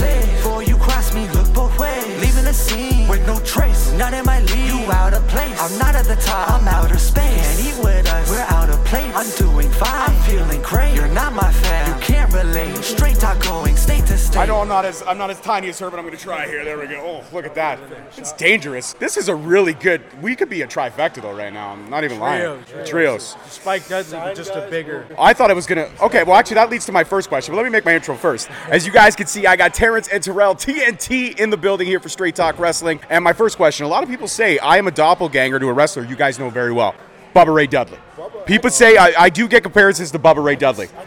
say. Before you cross me, look both ways. Leaving the scene with no trace. None in my league. You out of place. I'm not at the top. I'm outer space. Can't eat with us. We're out of place. I'm doing fine. I'm feeling great. You're not my fan. You can't relate. Straight talk going state to state. I know I'm not as I'm not as tiny as her, but I'm going to try here. There we go. Oh, look at that. It's dangerous. This is a really good. We could be a trifecta though right now. I'm not even lying. Trios. Spike Dudley, but just a bigger. I thought it was gonna. Okay, well, actually, that leads to my first question. But let me make my intro first. As you guys can see, I got Terrence and Terrell TNT in the building here for Straight Talk Wrestling. And my first question: A lot of people say I am a doppelganger to a wrestler. You guys know very well, Bubba Ray Dudley. People say I, I do get comparisons to Bubba Ray Dudley. I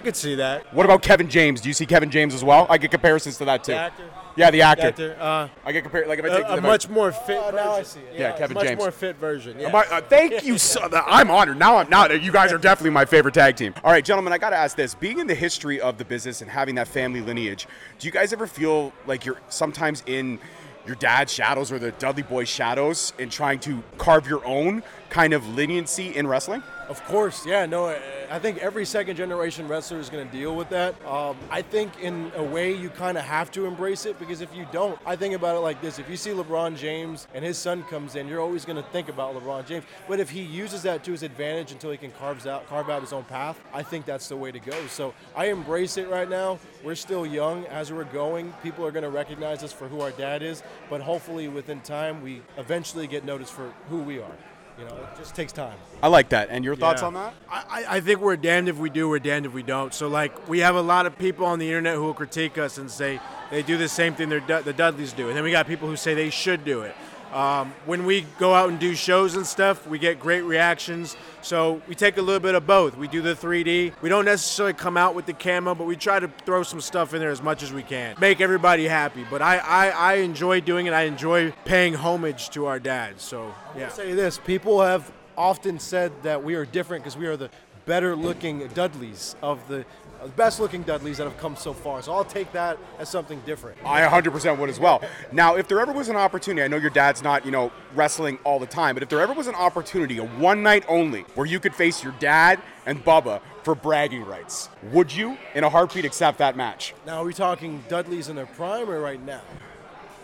could see that. What about Kevin James? Do you see Kevin James as well? I get comparisons to that too. The actor? Yeah, the actor. Actor, uh, I get compared. Like if I a, take a if I- much more fit. Oh, now I see it. Yeah, Kevin much James. more fit version. Yeah. I- uh, thank you. So, I'm honored. Now I'm not. You guys are definitely my favorite tag team. All right, gentlemen, I got to ask this. Being in the history of the business and having that family lineage, do you guys ever feel like you're sometimes in your dad's shadows or the Dudley Boyz shadows and trying to carve your own kind of leniency in wrestling? Of course, yeah. No, I- think every second generation wrestler is going to deal with that. Um, I think in a way you kind of have to embrace it because if you don't, I think about it like this: if you see LeBron James and his son comes in, you're always going to think about LeBron James. But if he uses that to his advantage until he can carves out carve out his own path, I think that's the way to go. So I embrace it right now. We're still young as we're going. People are going to recognize us for who our dad is, but hopefully within time we eventually get noticed for who we are. You know, it just takes time. I like that. And your thoughts Yeah. on that? I, I- I think we're damned if we do, we're damned if we don't. So, like, we have a lot of people on the internet who will critique us and say they do the same thing the Dudleys do. And then we got people who say they should do it. Um, when we go out and do shows and stuff, we get great reactions. So we take a little bit of both. We do the 3D. We don't necessarily come out with the camo, but we try to throw some stuff in there as much as we can. Make everybody happy. But I, I, I enjoy doing it. I enjoy paying homage to our dads. So, yeah. I'll say this: people have often said that we are different because we are the better looking Dudleys of the, the best looking Dudleys that have come so far. So I'll take that as something different. I 100% would as well. Now, if there ever was an opportunity, I know your dad's not, you know, wrestling all the time, but if there ever was an opportunity, a one night only, where you could face your dad and Bubba for bragging rights, would you, in a heartbeat, accept that match? Now, are we talking Dudleys in their prime or right now?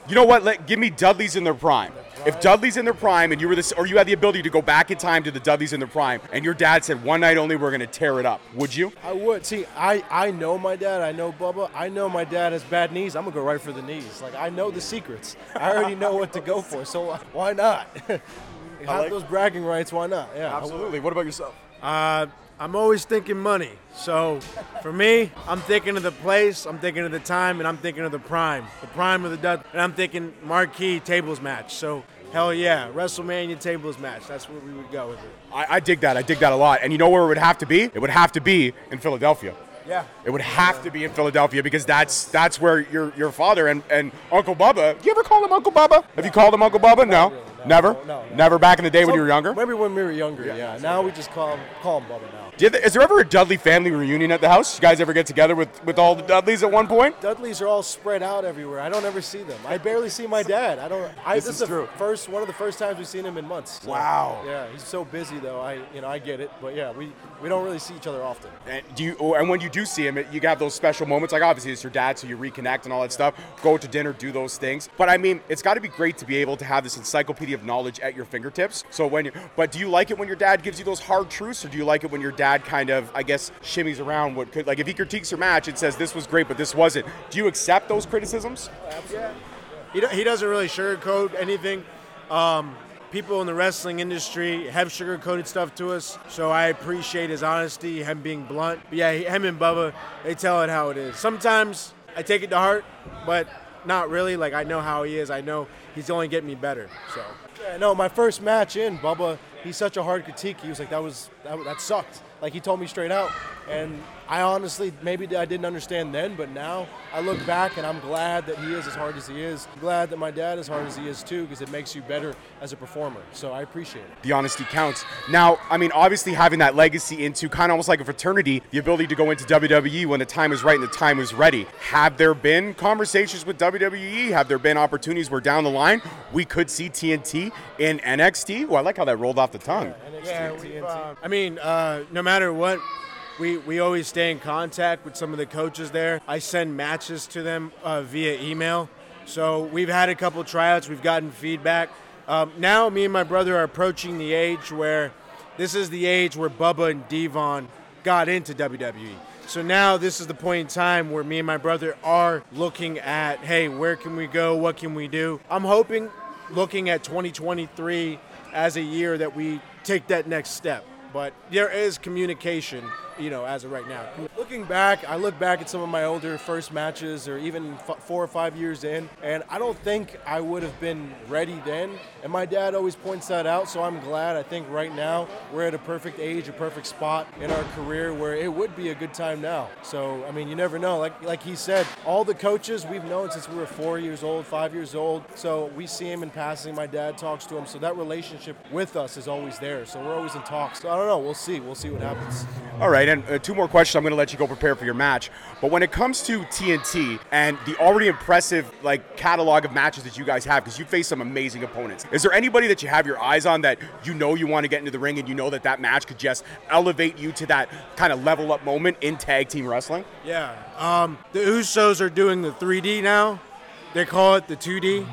You know what? Let give me Dudley's in their prime. If Dudley's in their prime, and you were this, or you had the ability to go back in time to the Dudleys in their prime, and your dad said one night only, we're gonna tear it up, would you? I would see. I I know my dad. I know Bubba. I know my dad has bad knees. I'm gonna go right for the knees. Like I know the secrets. I already know what to go for. So why not? Have like- those bragging rights. Why not? Yeah, Absolutely. What about yourself? Uh, I'm always thinking money. So for me, I'm thinking of the place, I'm thinking of the time, and I'm thinking of the prime. The prime of the Dud. And I'm thinking marquee tables match. So hell yeah, WrestleMania tables match. That's where we would go with it. I, I dig that. I dig that a lot. And you know where it would have to be? It would have to be in Philadelphia. Yeah. It would have to be in Philadelphia because that's that's where your your father and, and Uncle Bubba. Do you ever call him Uncle Bubba? Have you called him Uncle Bubba? No, never, no, no. never. Back in the day when you were younger. Maybe when we were younger. Yeah. Now we just call him call him Bubba now. Did, is there ever a Dudley family reunion at the house? You guys ever get together with, with all the Dudleys at one point? Dudleys are all spread out everywhere. I don't ever see them. I barely see my dad. I don't. I, This this, is is the true. first one of the first times we've seen him in months. So, Wow. Yeah, he's so busy though. I you know I get it, but yeah, we we don't really see each other often. And do you? Oh, and when you do see him, you have those special moments. Like obviously it's your dad, so you reconnect and all that stuff. Go to dinner, do those things. But I mean, it's got to be great to be able to have this encyclopedia of knowledge at your fingertips. So when, you, but do you like it when your dad gives you those hard truths, or do you like it when your dad kind of, I guess, shimmies around what could, like if he critiques your match and says this was great, but this wasn't. Do you accept those criticisms? He, do- he doesn't really sugarcoat anything. Um, people in the wrestling industry have sugarcoated stuff to us, so I appreciate his honesty, him being blunt. But yeah, him and Bubba, they tell it how it is. Sometimes I take it to heart, but not really. Like I know how he is. I know he's only getting me better. So Yeah, no, my first match in Bubba, he's such a hard critique. He was like, that was that, that sucked. Like he told me straight out, and I honestly maybe I didn't understand then, but now I look back and I'm glad that he is as hard as he is. I'm glad that my dad is hard as he is too, because it makes you better as a performer. So I appreciate it. the honesty counts. Now, I mean, obviously having that legacy into kind of almost like a fraternity, the ability to go into WWE when the time is right and the time is ready. Have there been conversations with WWE? Have there been opportunities where down the line we could see TNT in NXT? Well, I like how that rolled off the tongue. NXT, Yeah, TNT. uh, I mean, uh, no matter what, we, we always stay in contact with some of the coaches there. I send matches to them uh, via email. So we've had a couple tryouts, we've gotten feedback. Um, now, me and my brother are approaching the age where this is the age where Bubba and D-Von got into WWE. So now this is the point in time where me and my brother are looking at, hey, where can we go? What can we do? I'm hoping, looking at 2023 as a year that we take that next step. But there is communication you know, as of right now. Looking back, I look back at some of my older first matches or even f- four or five years in, and I don't think I would have been ready then. And my dad always points that out, so I'm glad. I think right now we're at a perfect age, a perfect spot in our career where it would be a good time now. So, I mean, you never know. Like, like he said, all the coaches we've known since we were four years old, five years old. So we see him in passing. My dad talks to him. So that relationship with us is always there. So we're always in talks. So I don't know. We'll see. We'll see what happens. All right, and uh, two more questions. I'm going to let you go prepare for your match. But when it comes to TNT and the already impressive like catalog of matches that you guys have, because you face some amazing opponents, is there anybody that you have your eyes on that you know you want to get into the ring and you know that that match could just elevate you to that kind of level up moment in tag team wrestling? Yeah, um, the Usos are doing the 3D now. They call it the 2D.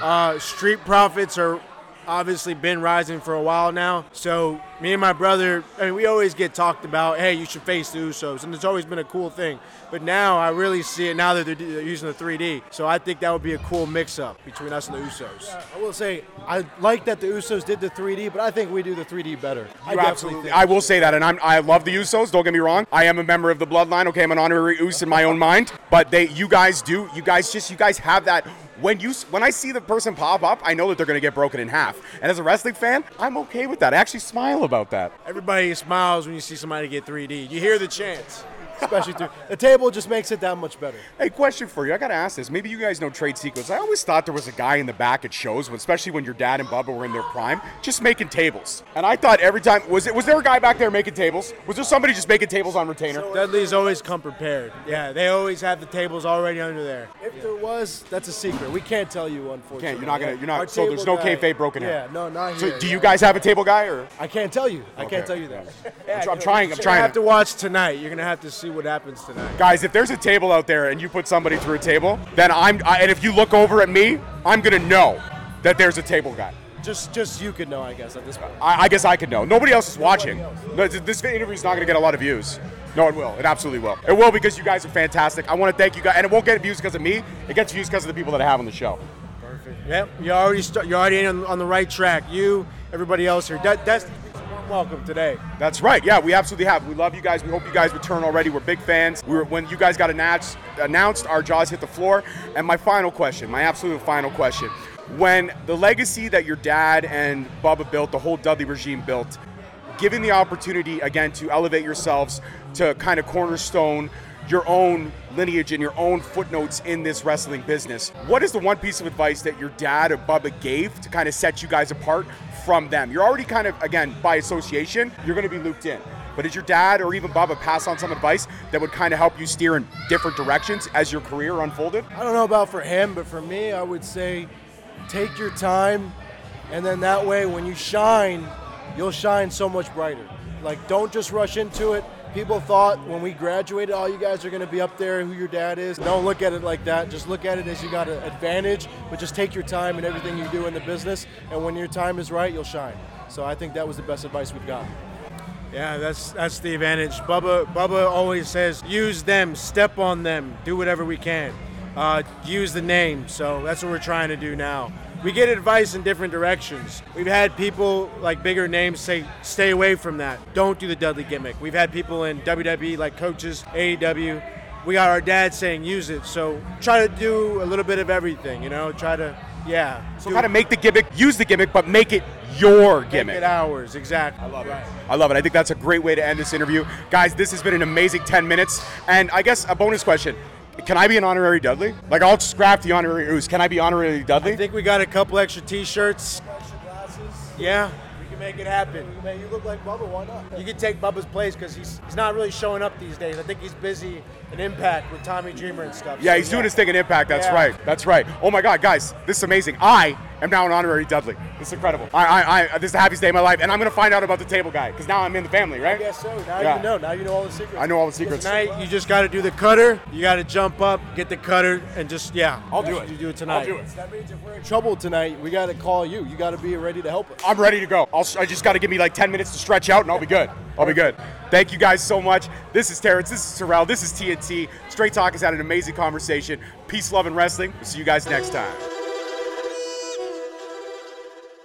Uh, Street Profits are obviously been rising for a while now. So me and my brother, I mean, we always get talked about, hey, you should face the Usos, and it's always been a cool thing. But now I really see it now that they're, using the 3D. So I think that would be a cool mix-up between us and the Usos. Yeah, I will say I like that the Usos did the 3D, but I think we do the 3D better. I absolutely. I will say that, and I'm, I love the Usos. Don't get me wrong. I am a member of the Bloodline. Okay, I'm an honorary Us in my own mind, but they, you guys do, you guys just, you guys have that when you when I see the person pop up, I know that they're going to get broken in half. And as a wrestling fan, I'm okay with that. I actually smile about that. Everybody smiles when you see somebody get 3D. You hear the chants especially through the table just makes it that much better. Hey, question for you. I gotta ask this. Maybe you guys know trade secrets. I always thought there was a guy in the back at shows, especially when your dad and Bubba were in their prime, just making tables. And I thought every time was it was there a guy back there making tables? Was there somebody just making tables on retainer? Dudley's always come prepared. Yeah, they always have the tables already under there. If there was, that's a secret. We can't tell you, unfortunately. Can't. You're not gonna. You're not. Our so there's no guy, kayfabe broken here. Yeah, no, not here. So do you guys have a table guy or? I can't tell you. I can't tell you that. yeah, I'm, I'm trying. I'm trying. You have to watch tonight. You're gonna have to see what happens tonight. Guys, if there's a table out there and you put somebody through a table, then I'm, I, and if you look over at me, I'm gonna know that there's a table guy. Just, just you could know, I guess, at this point. I, I guess I could know. Nobody else is watching. Else. This interview is not gonna get a lot of views. No, it will. It absolutely will. It will because you guys are fantastic. I want to thank you guys, and it won't get views because of me. It gets views because of the people that I have on the show. Perfect. Yep. You already start, you're already on, on the right track. You, everybody else here. That, that's welcome today. That's right. Yeah, we absolutely have. We love you guys. We hope you guys return already. We're big fans. We were, when you guys got announced, announced, our jaws hit the floor. And my final question, my absolute final question. When the legacy that your dad and Bubba built, the whole Dudley regime built, given the opportunity again to elevate yourselves to kind of cornerstone your own lineage and your own footnotes in this wrestling business. What is the one piece of advice that your dad or Bubba gave to kind of set you guys apart from them. You're already kind of, again, by association, you're going to be looped in. But did your dad or even Bubba pass on some advice that would kind of help you steer in different directions as your career unfolded? I don't know about for him, but for me, I would say take your time, and then that way, when you shine, you'll shine so much brighter. Like, don't just rush into it people thought when we graduated, all you guys are going to be up there, who your dad is. Don't look at it like that. Just look at it as you got an advantage, but just take your time in everything you do in the business. And when your time is right, you'll shine. So I think that was the best advice we've gotten. Yeah, that's that's the advantage. Bubba Bubba always says, use them, step on them, do whatever we can. Uh, use the name. So that's what we're trying to do now we get advice in different directions. We've had people like bigger names say, stay away from that. Don't do the Dudley gimmick. We've had people in WWE like coaches, AEW. We got our dad saying use it. So try to do a little bit of everything, you know, try to, yeah. So kind of make the gimmick, use the gimmick, but make it your gimmick. Make it ours, exactly. I love right. it. I love it. I think that's a great way to end this interview. Guys, this has been an amazing 10 minutes. And I guess a bonus question can I be an honorary Dudley? Like I'll scrap the honorary Oos. Can I be honorary Dudley? I think we got a couple extra T-shirts. Extra glasses. Yeah, we can make it happen. Man, you look like Bubba. Why not? You can take Bubba's place because he's he's not really showing up these days. I think he's busy in Impact with Tommy Dreamer and stuff. Yeah, so, he's yeah. doing his thing in Impact. That's yeah. right. That's right. Oh my God, guys, this is amazing. I am now an honorary Dudley. This is incredible. I, I, I, this is the happiest day of my life, and I'm gonna find out about the table guy because now I'm in the family, right? I guess so. Now Yeah. you know. Now you know all the secrets. I know all the secrets. Tonight, you just got to do the cutter. You got to jump up, get the cutter, and just yeah. I'll do it. You do it tonight. I'll do it. That means if we're in trouble tonight, we got to call you. You got to be ready to help us. I'm ready to go. I'll, I just got to give me like 10 minutes to stretch out, and I'll be good. I'll be good. Thank you guys so much. This is Terrence. This is Terrell. This is TNT. Straight Talk has had an amazing conversation. Peace, love, and wrestling. We'll see you guys next time.